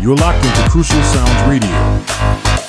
You're locked into Crucial Sounds Radio.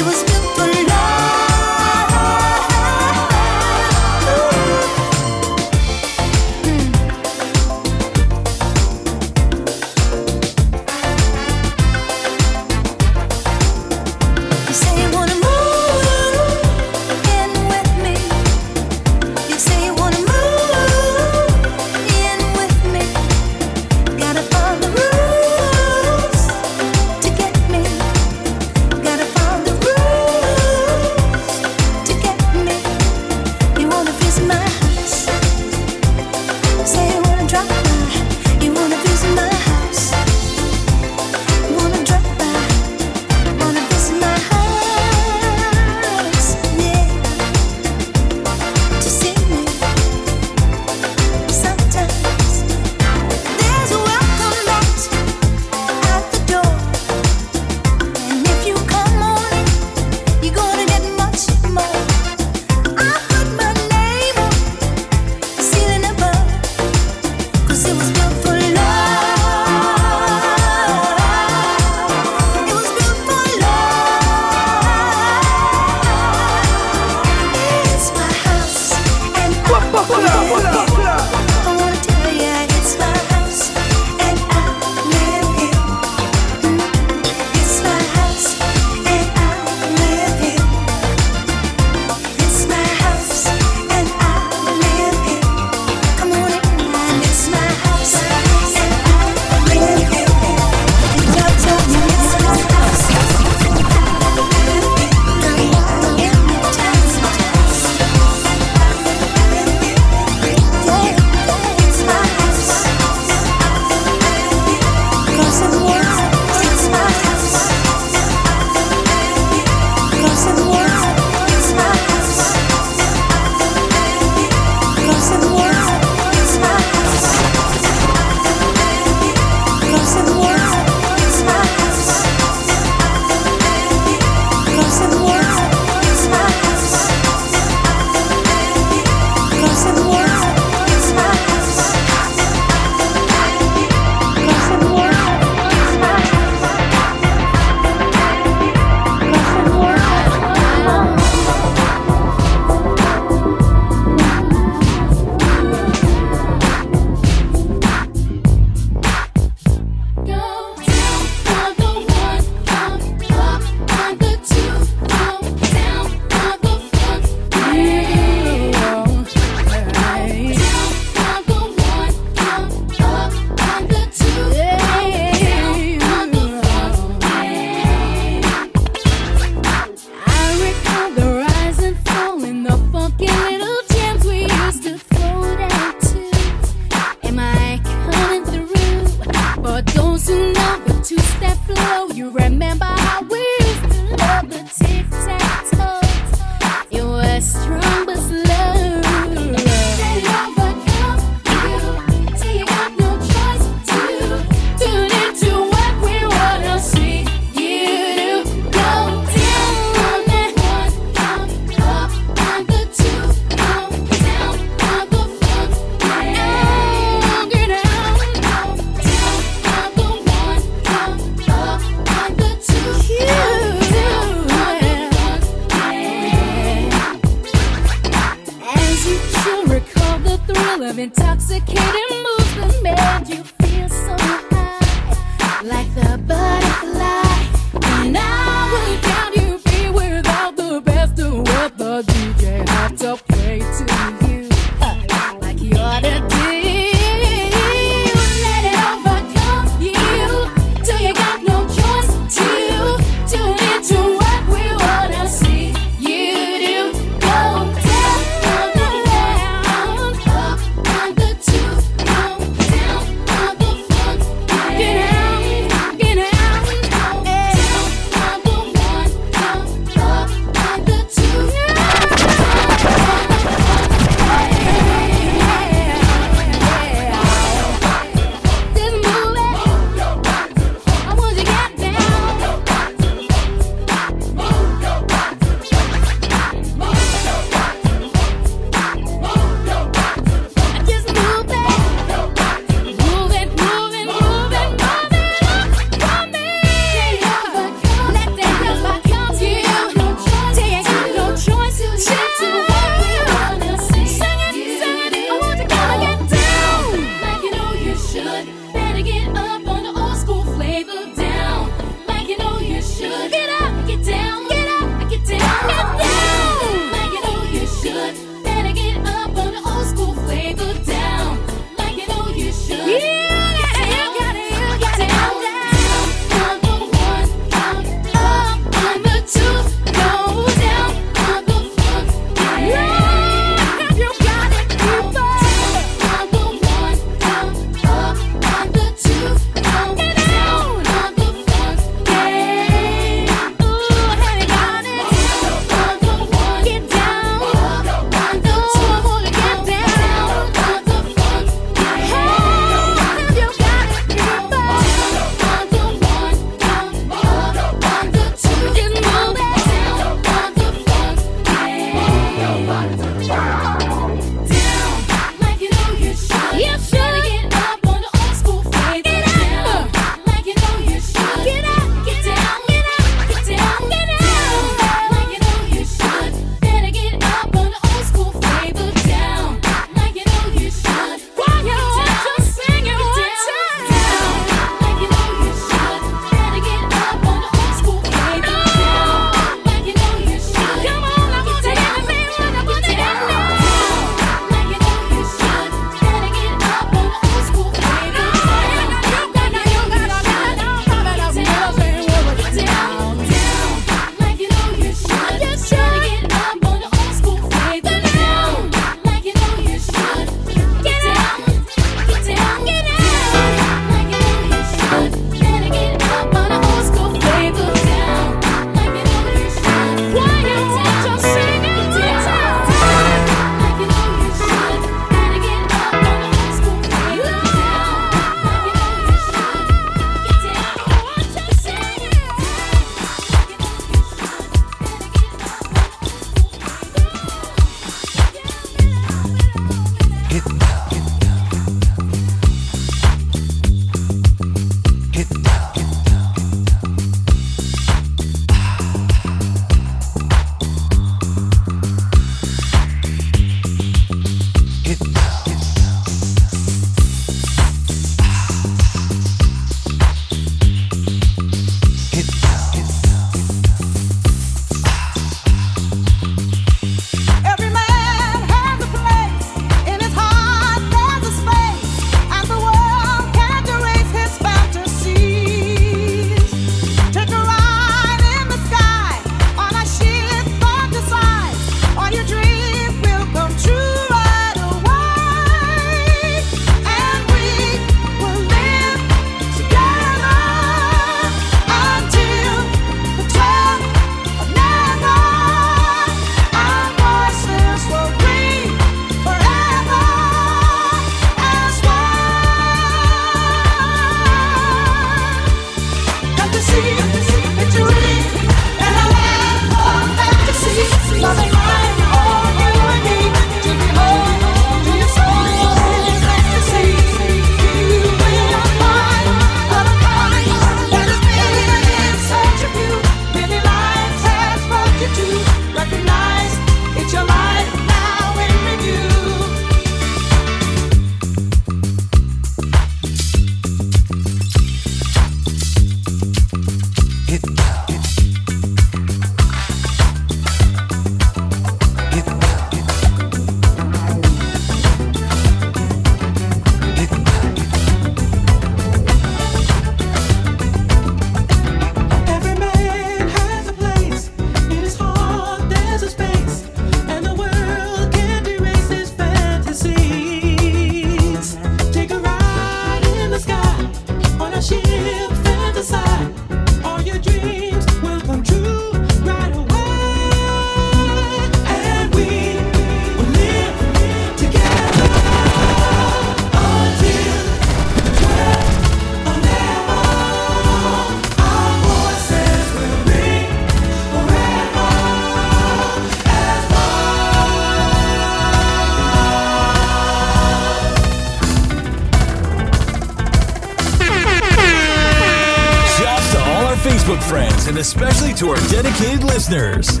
Listeners.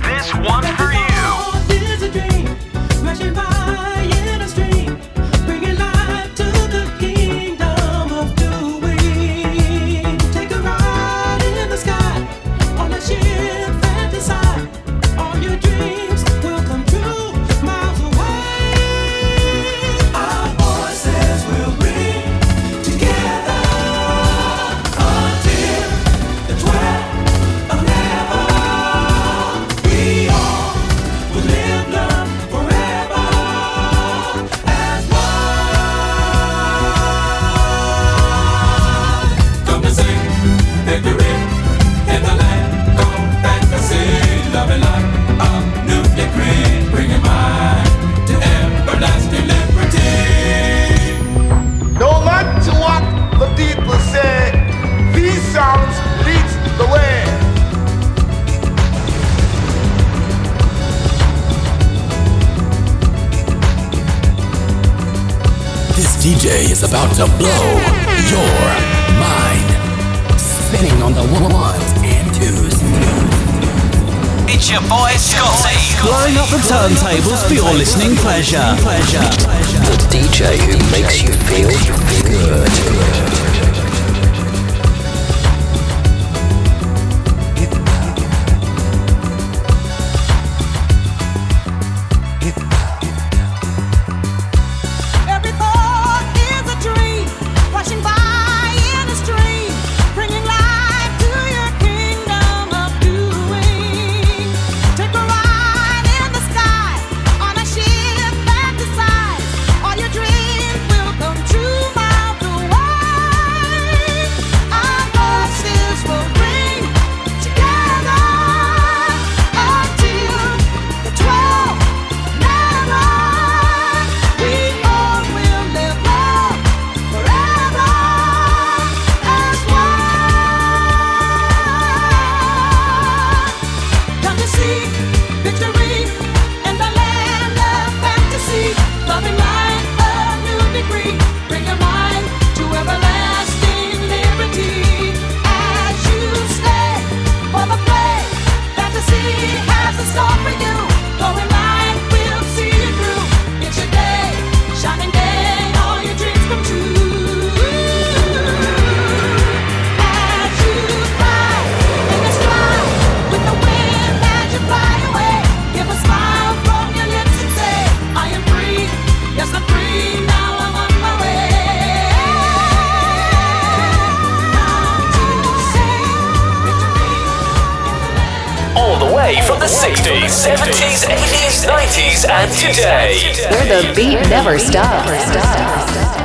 Where the beat never stops.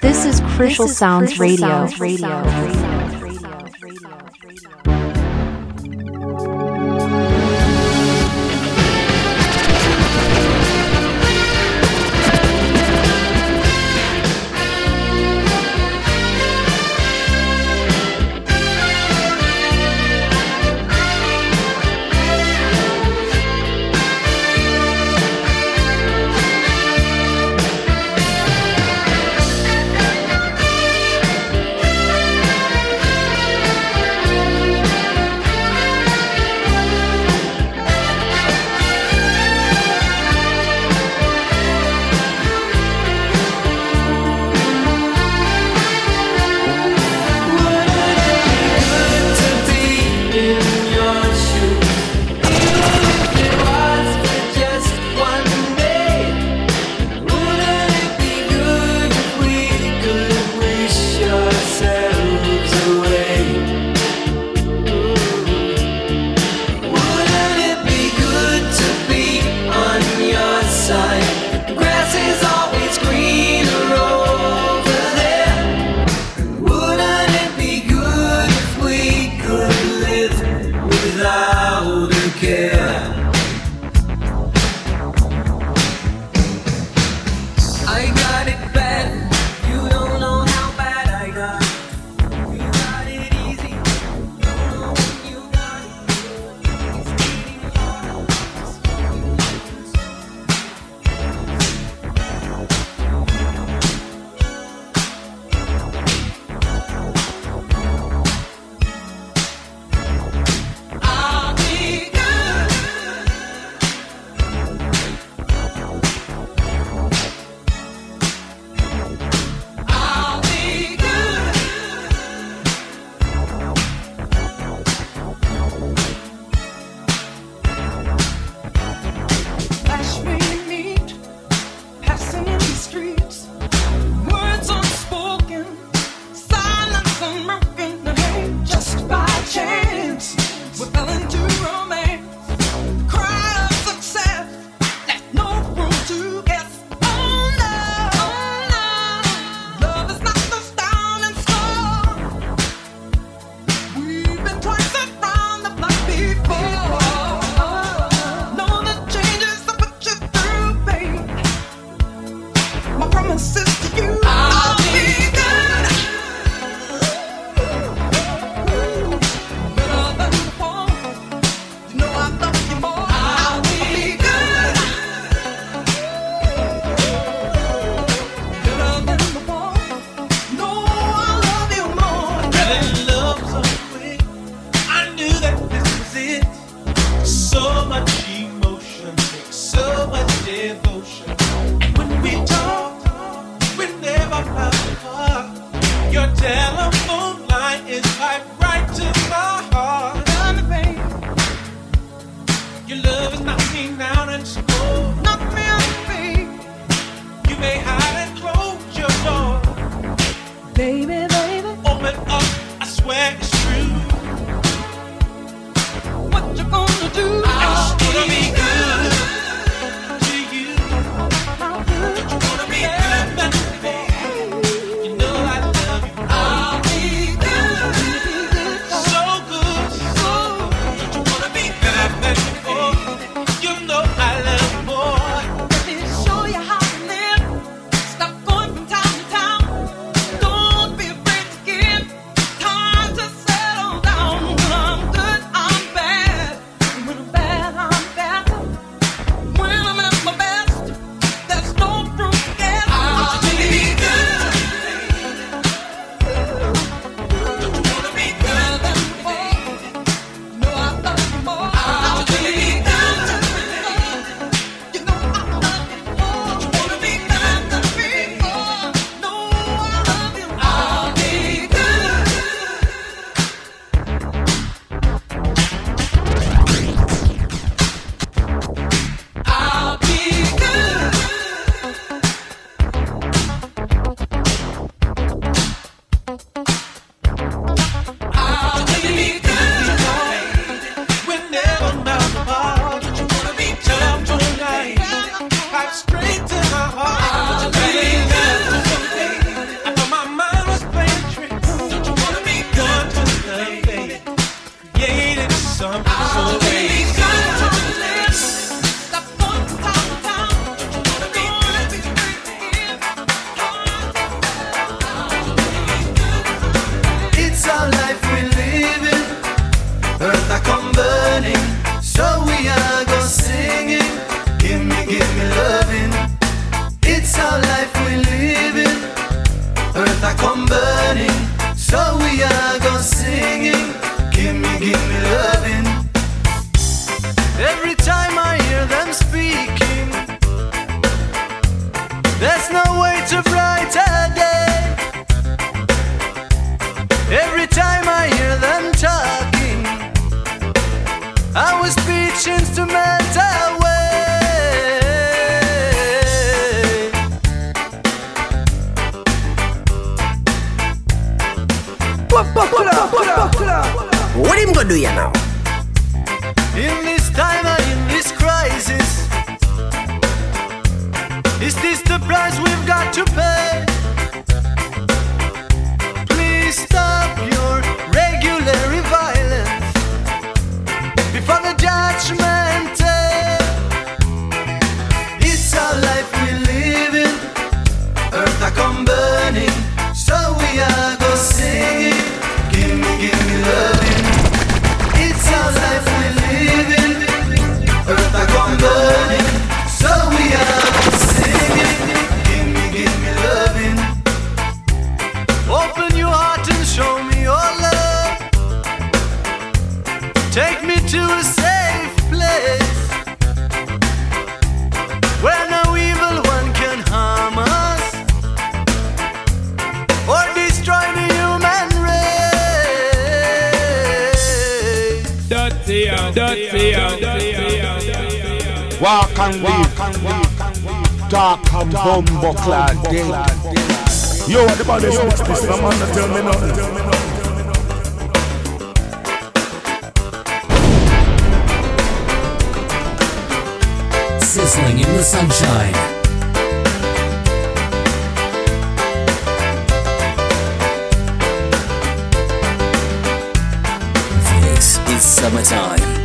This is Crucial, this is Sounds, Crucial Radio. Sounds Radio. Radio. Sizzling in the sunshine. This is summertime.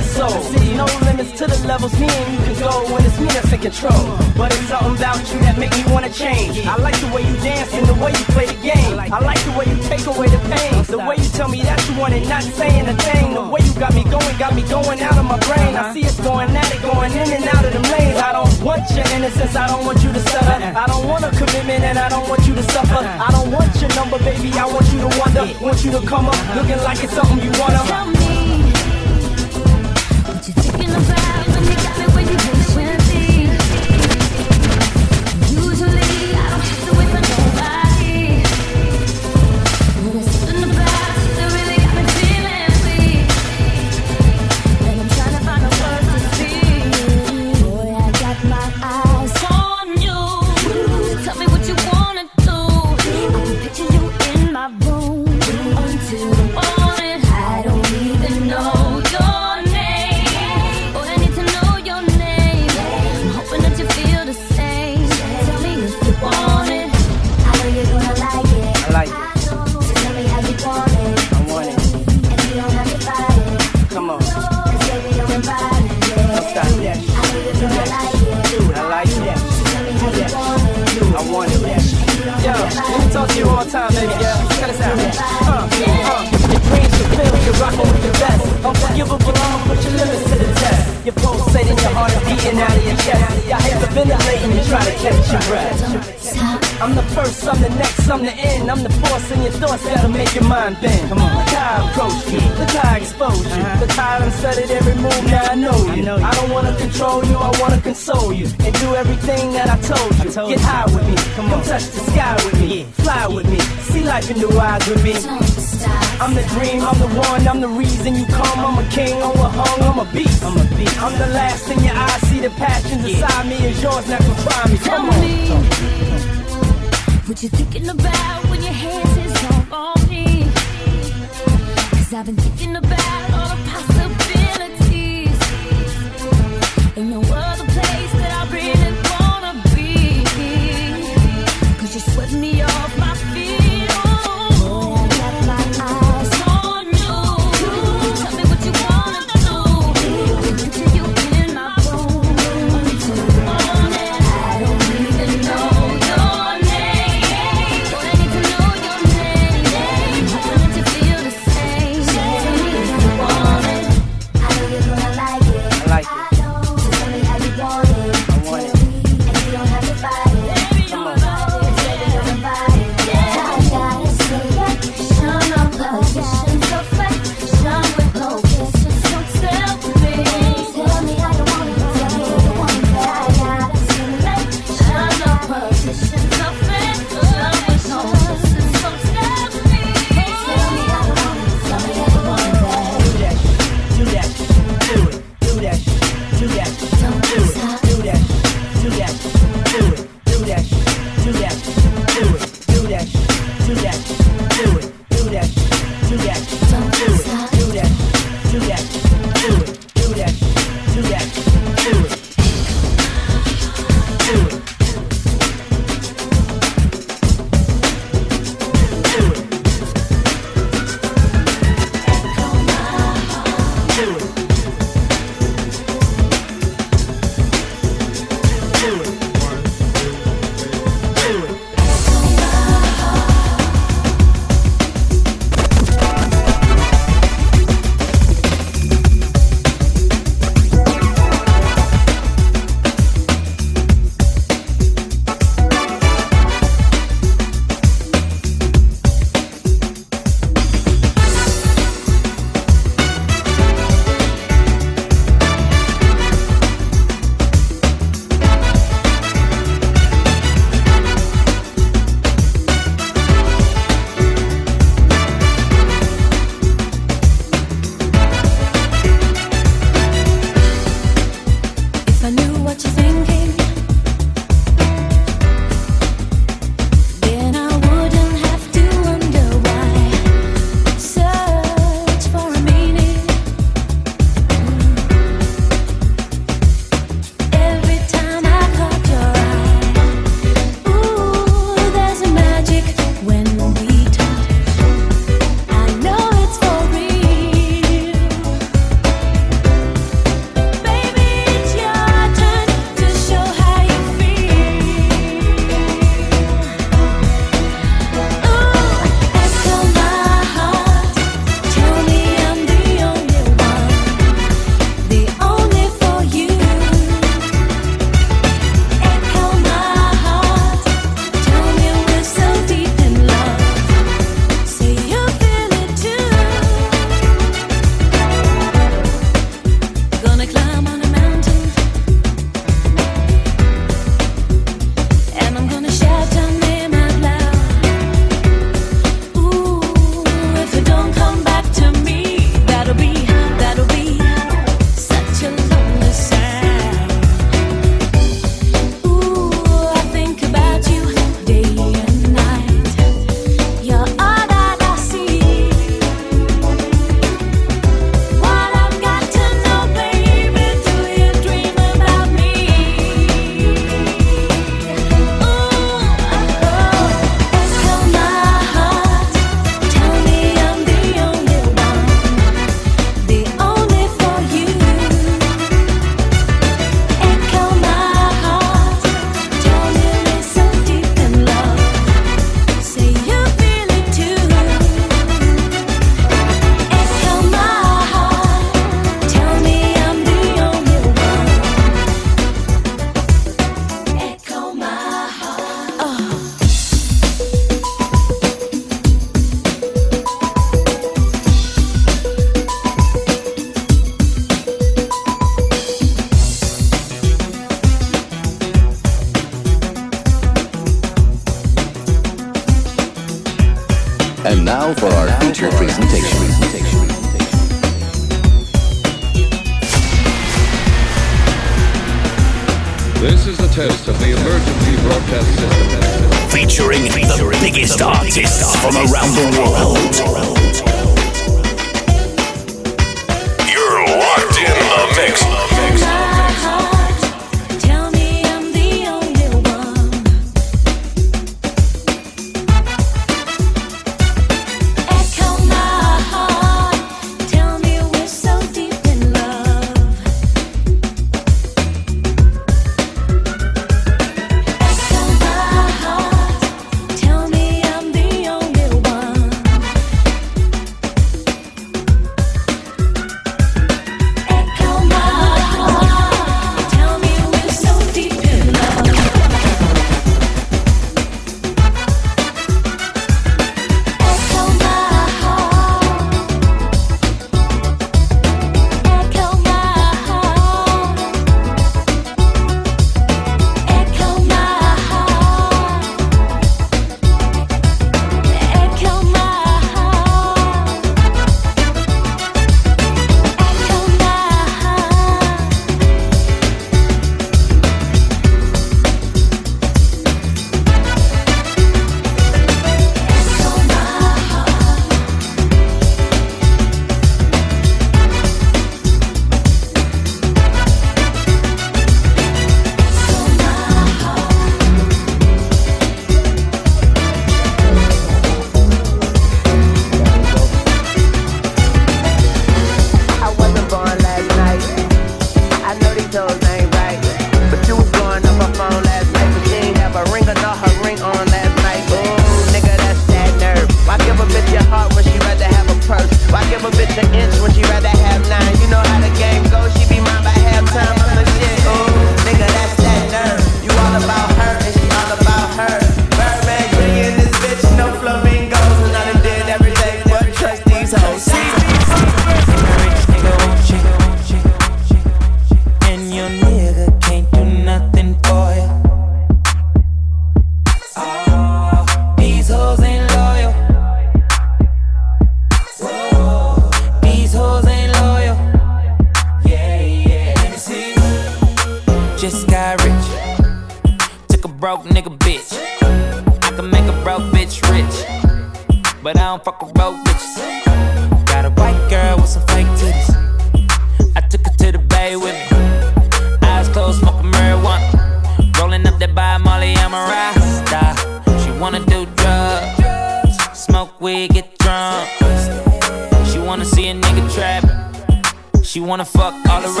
wanna fuck all around.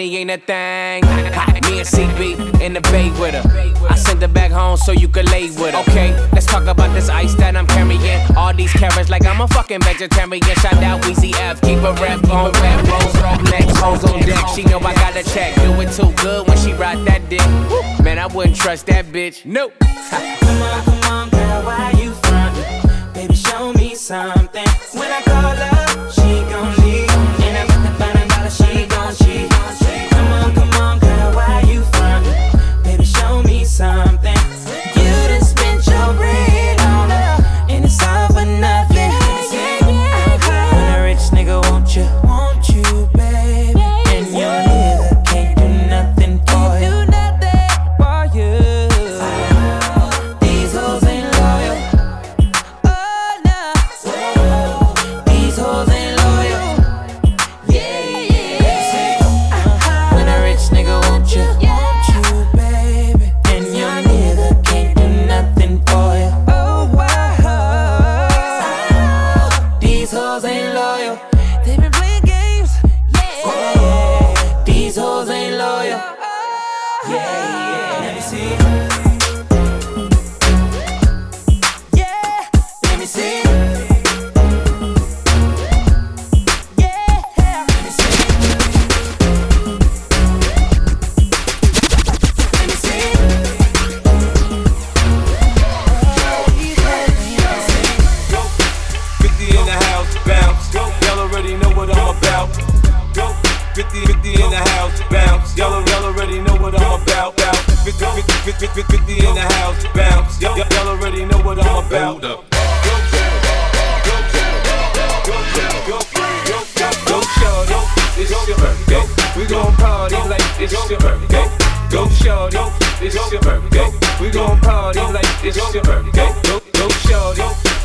money ain't a thing. Me and CB in the bay with her. I sent her back home so you could lay with her. Okay, let's talk about this ice that I'm carrying. All these carrots like I'm a fucking vegetarian. Shout out Weezy F, keep a rep on rap. Rolls, roll next, hoes on deck. She know I got a check. Do it too good when she ride that dick. Man, I wouldn't trust that bitch. Nope.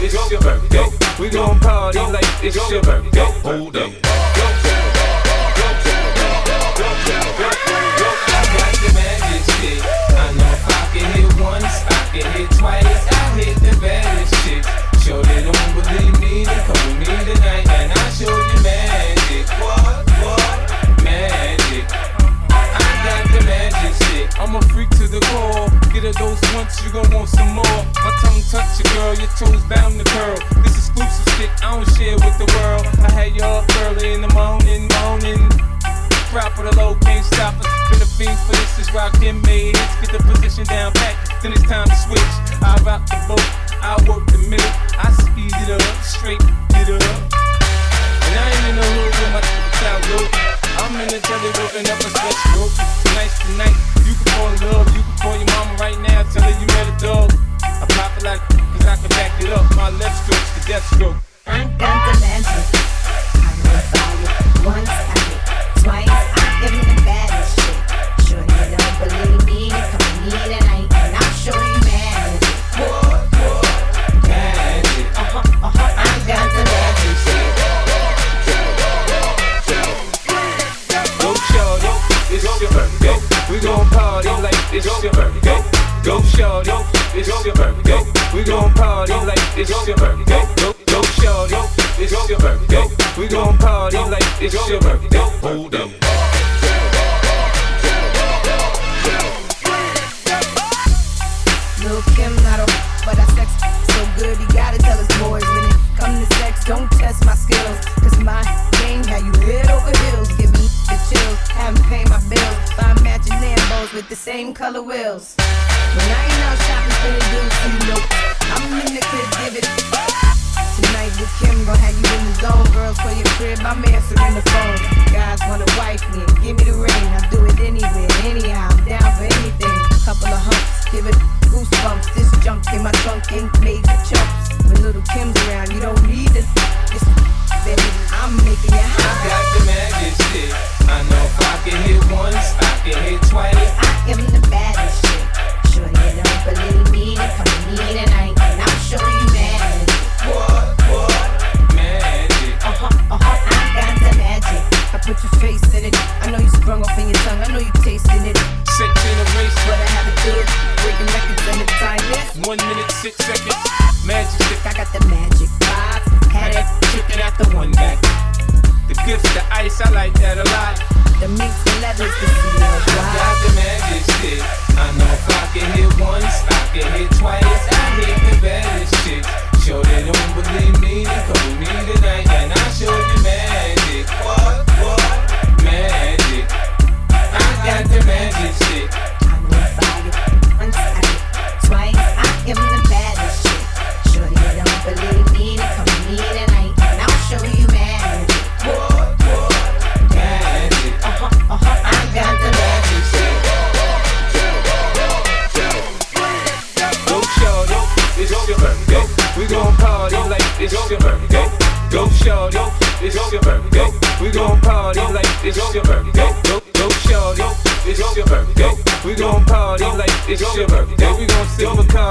it's your birthday. We gon' party like it's your birthday. Hold up.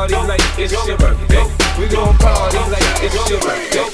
party like it's your birthday. We gon' party like it's your birthday.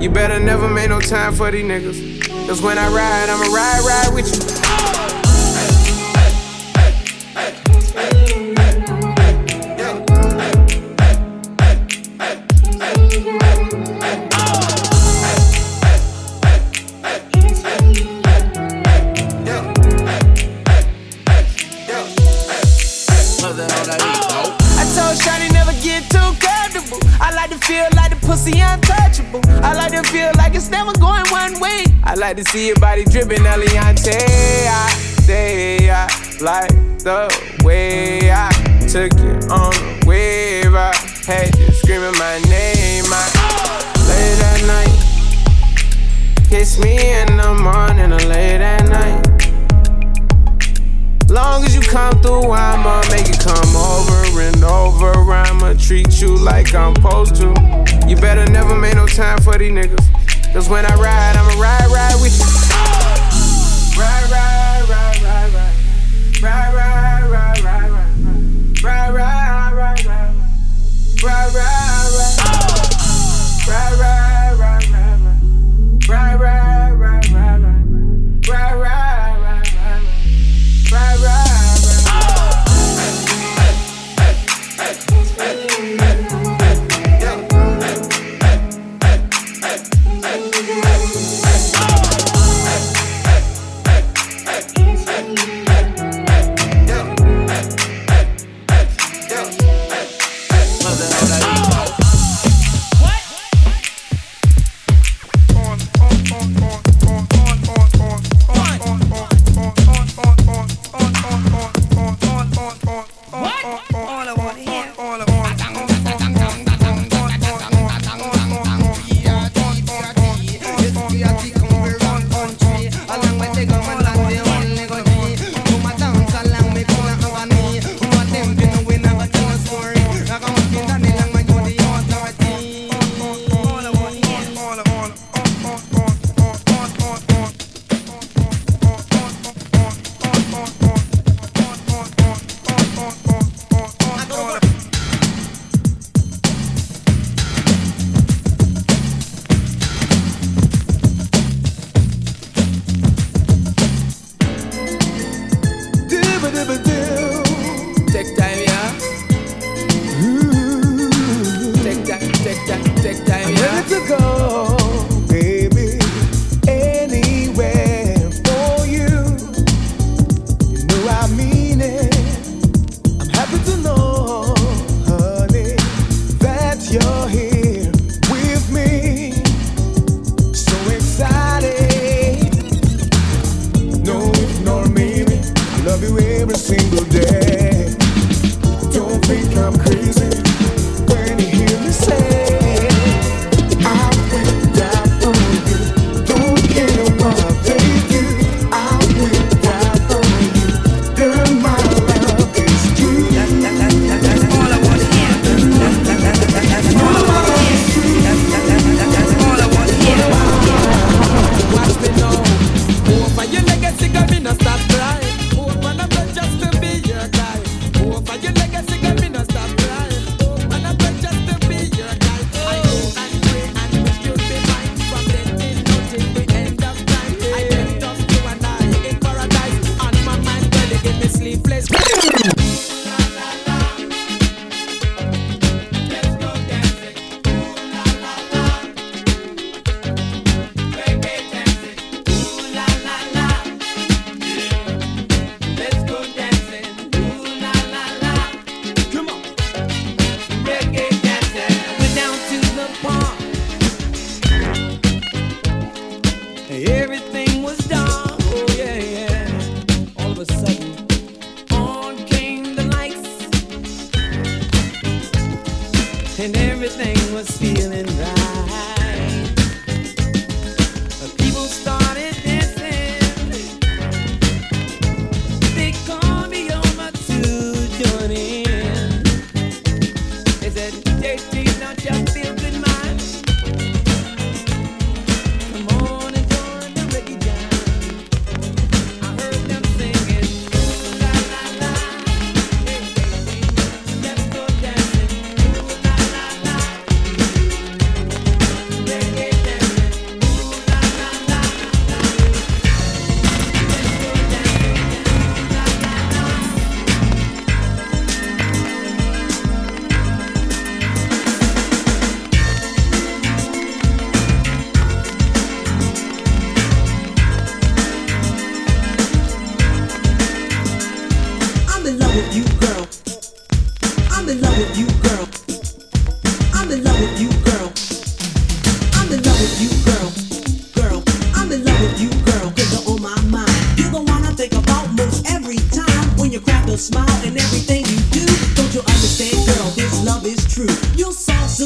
You better never make no time for these niggas. Cause when I ride, I'ma ride, ride with you. I like to see your body dripping, Eliante. I say I like the way I took it on a wave. I had you screaming my name. I late at night. Kiss me in the morning or late at night. Long as you come through, I'ma make it come over and over. I'ma treat you like I'm supposed to. You better never make no time for these niggas. Cause when I ride, I'ma ride, ride with you. Ride, ride, ride, ride, ride. Ride, ride, ride, ride, ride. Ride, ride, ride, ride, ride. Ride, ride, ride. Ride, ride,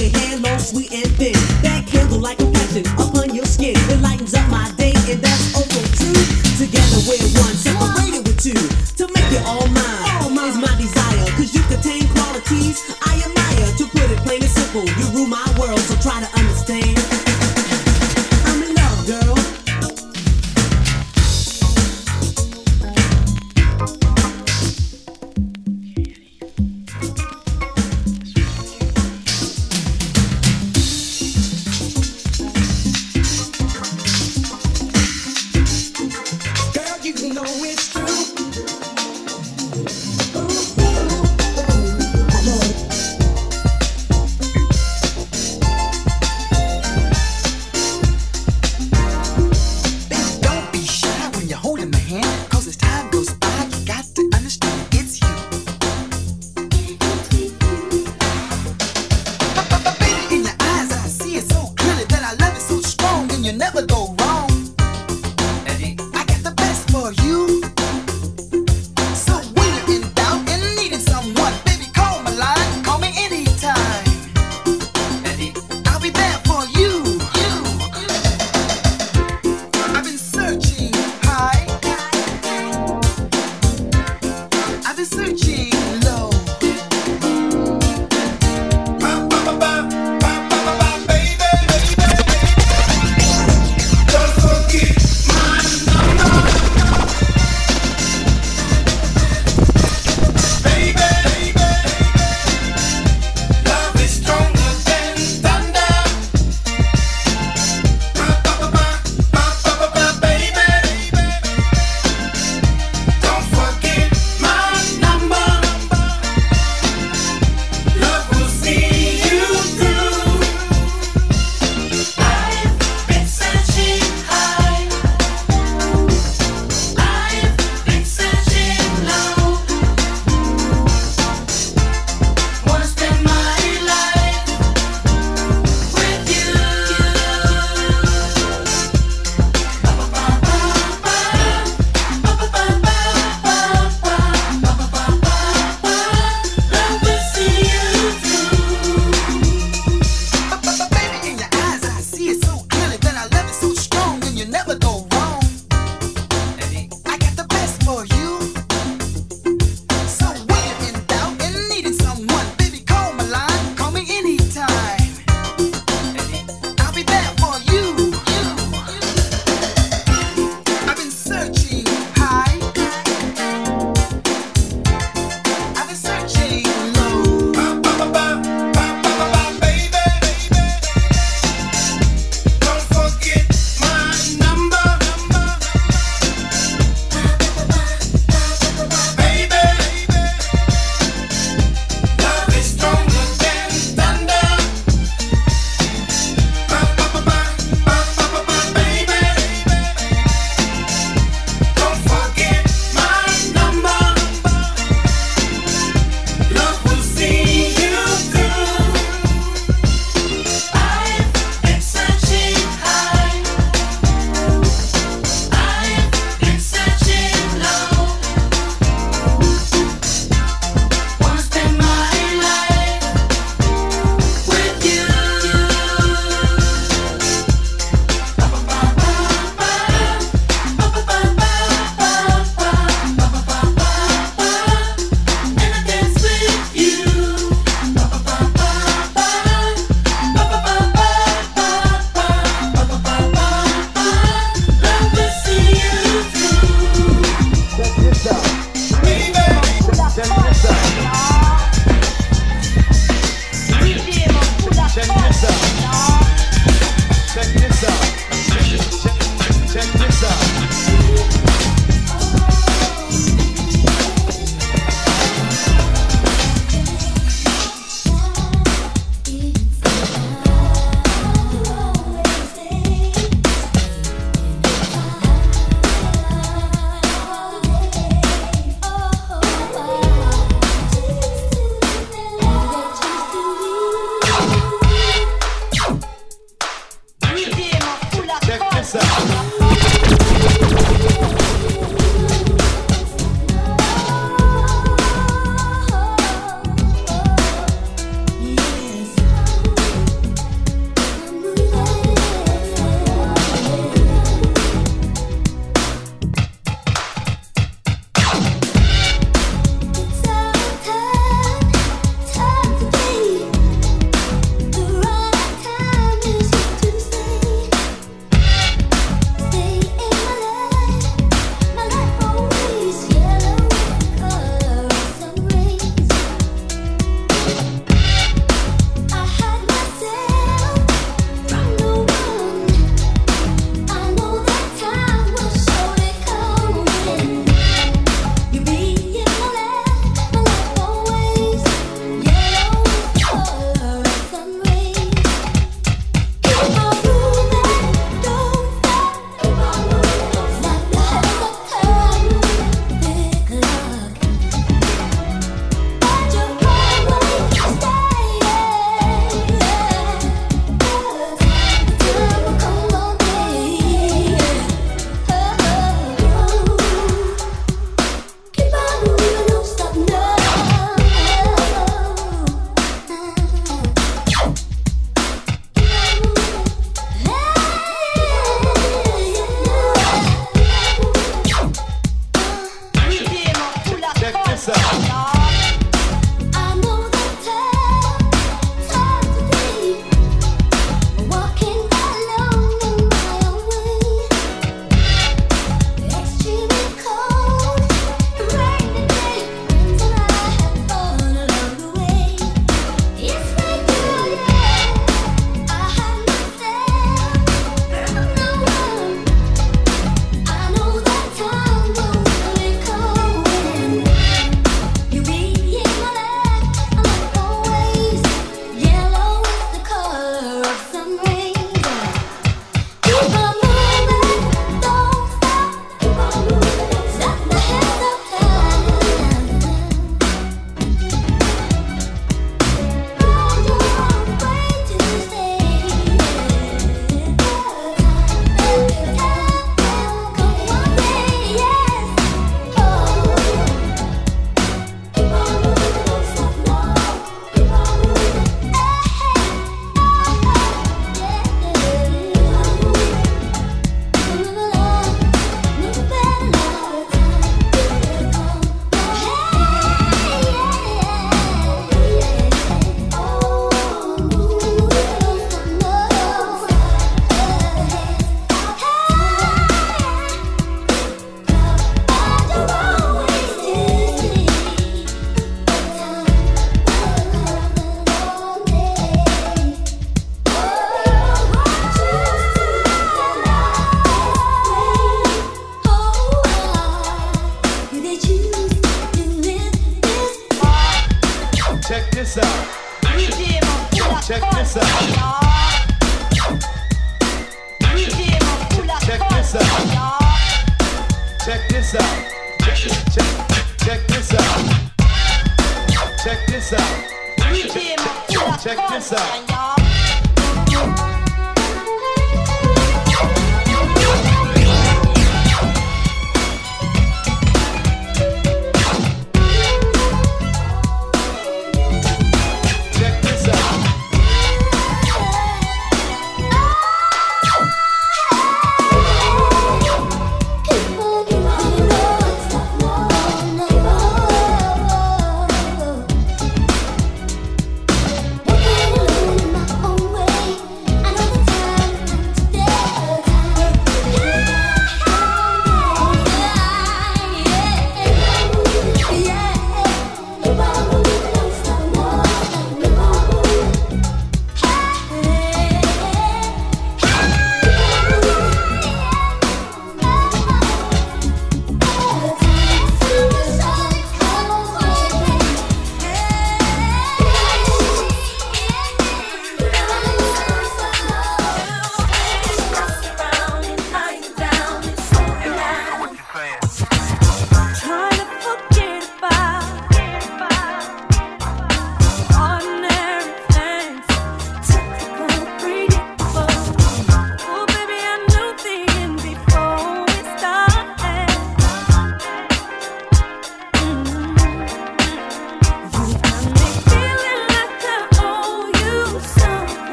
your hand long, sweet and thin. That handle like a passion. Upon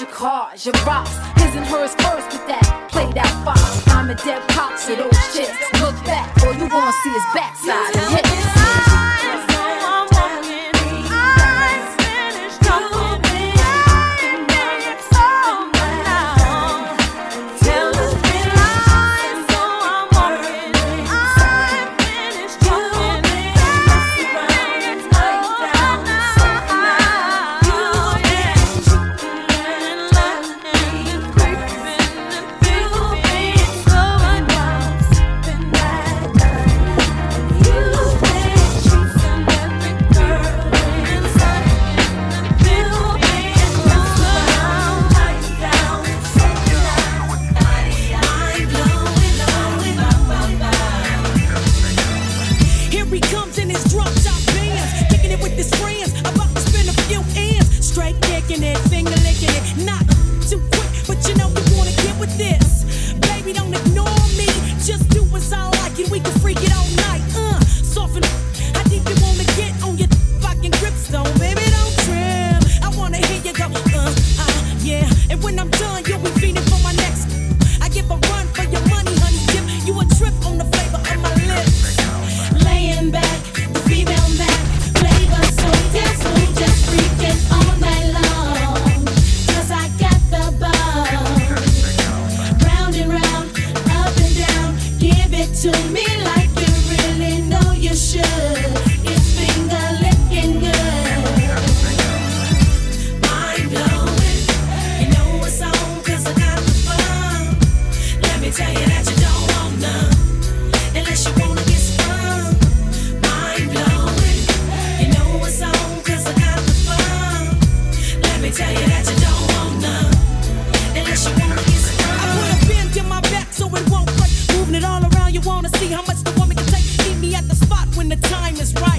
your cars, your rocks. His and hers first but that. Play that fox. I'm a dead cop, so those shits. Look back, all you wanna see is backside. you wanna see how much the woman can take. Meet me at the spot when the time is right.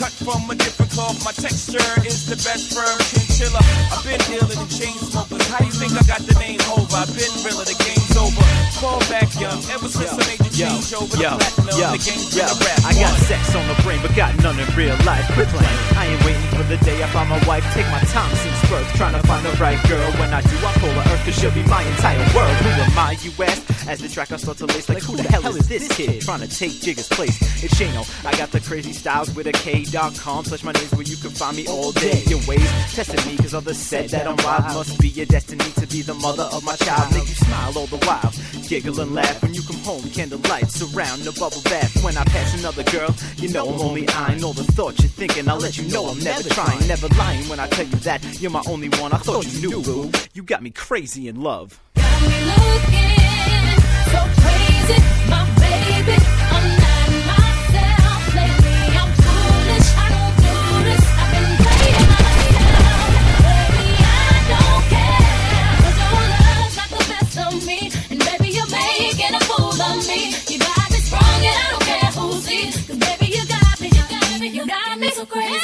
Cut from a different cloth. My texture is the best firm chinchilla. I've been dealing in chain smokers. How do you think I got the name over? I've been realer, the game's over. Fall back young, ever since I made the change over the yo, platinum, yo, the game's yo. been a rap. I got One. sex on the brain, but got none in real life. Quit playing. I ain't waiting for the day I find my wife. Take my time since birth, trying to find the right girl. When I do, I call her Earth, cause she'll be my entire world. Who am I, you ask? As the track I start to lace, like who the hell is this kid trying to take Jigga's place? It's Shano. I got the crazy styles with a K.com. Slash my name's where you can find me all day. Your ways testing me, cause others said that I'm wild. Must be your destiny to be the mother of my child. Make you smile all the while. Giggle and laugh when you come home. Candlelight surround the bubble bath. When I pass another girl, you know I'm only eyeing all the thoughts you're thinking. I'll let you know I'm never trying, never lying when I tell you that you're my only one. I thought you knew, boo. You got me crazy in love. So crazy, my baby. I'm not myself lately. I'm foolish. I don't do this. I've been playing myself. Baby, I don't care. 'Cause your love's got the best of me. And baby, I'm not myself Lady I'm foolish, I don't. I've been praying my Baby, I don't care, I could pass on me And maybe you're making a fool of me. You got me sprung and I don't care who sees. 'Cause baby, you got me, you got me, you got me so crazy,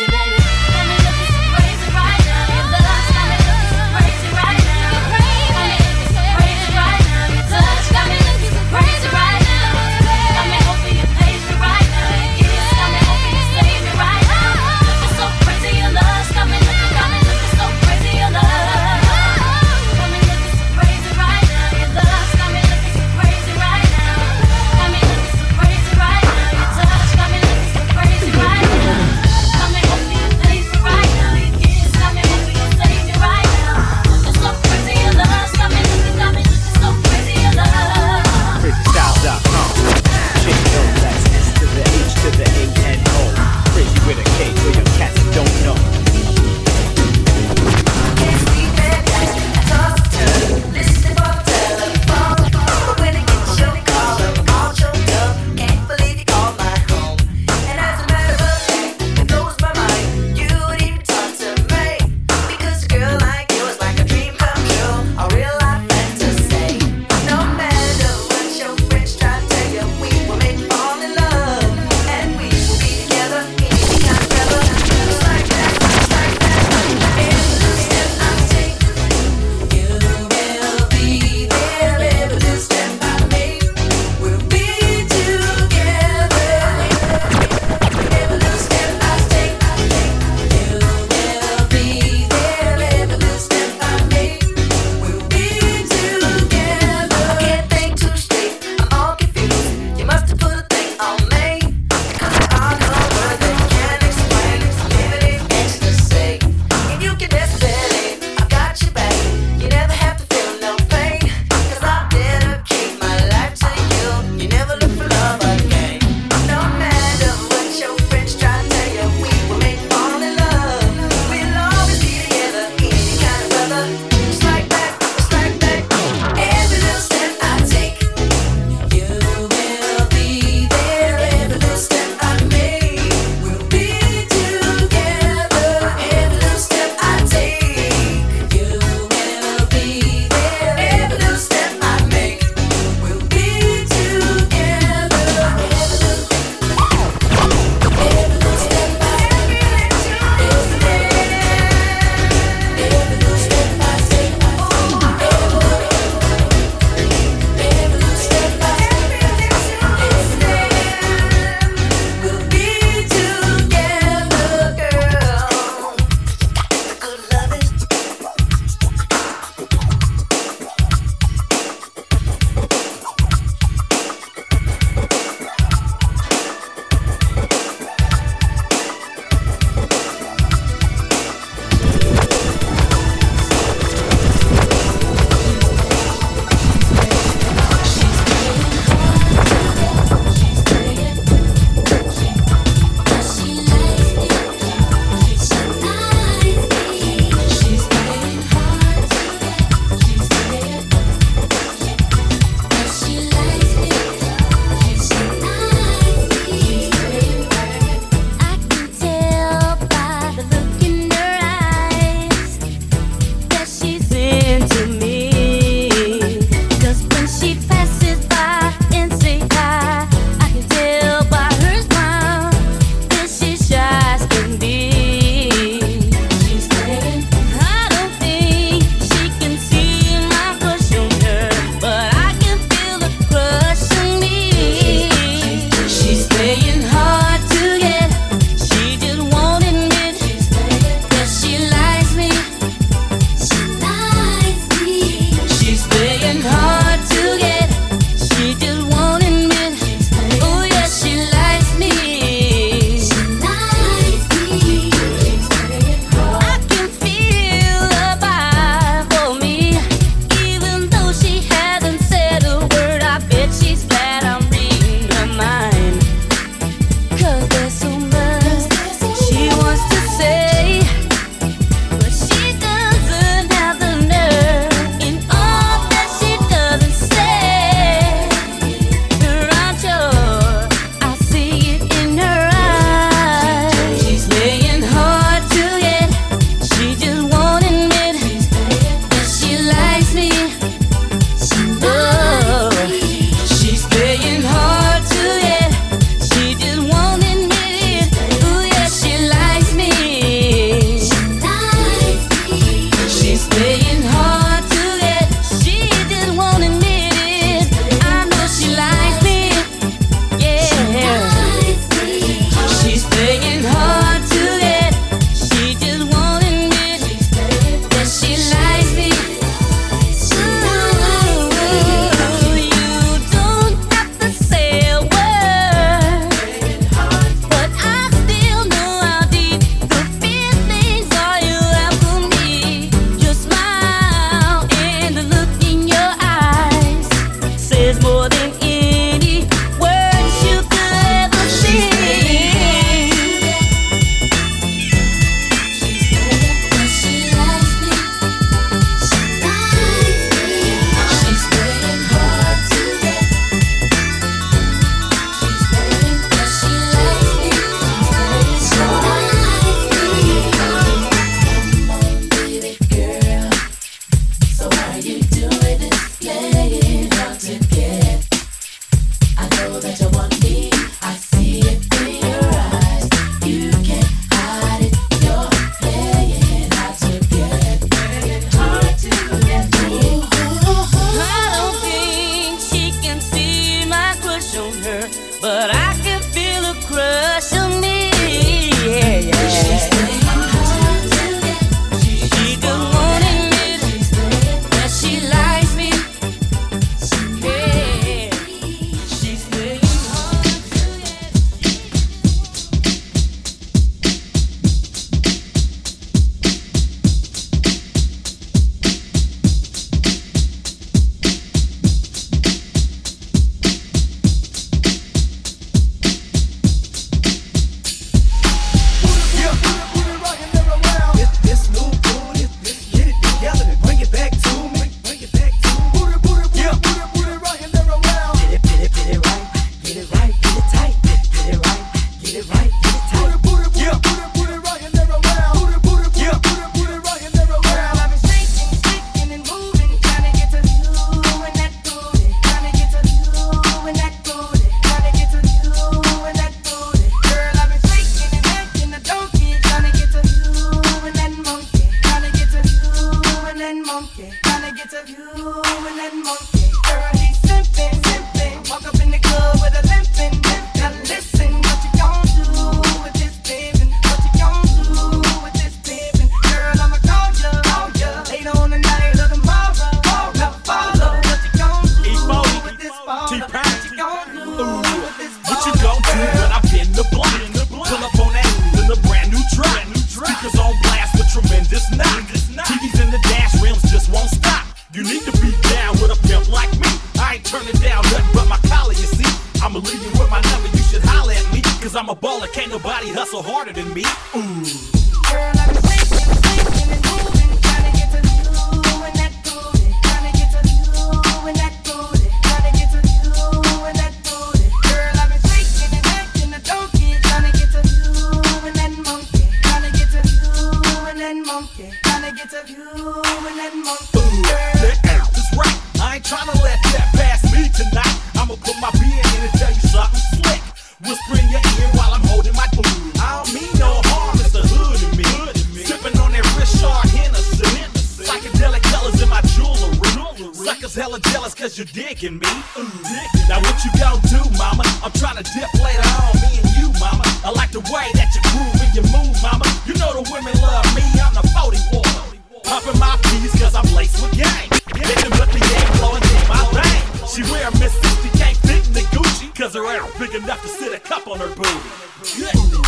big enough to sit a cup on her booty.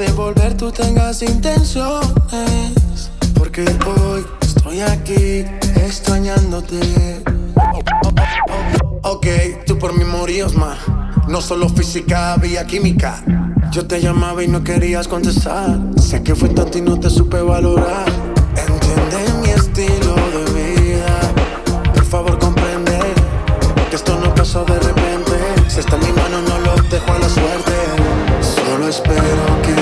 de volver tú tengas intenciones. Porque hoy estoy aquí extrañándote. Oh, oh, oh, ok, tú por mí morías más. No solo física, había química. Yo te llamaba y no querías contestar. Sé que fue tanto y no te supe valorar. Entiende mi estilo de vida. Por favor, comprende que esto no pasó de repente. Si está en mi mano, no lo dejo a la suerte. Solo espero que.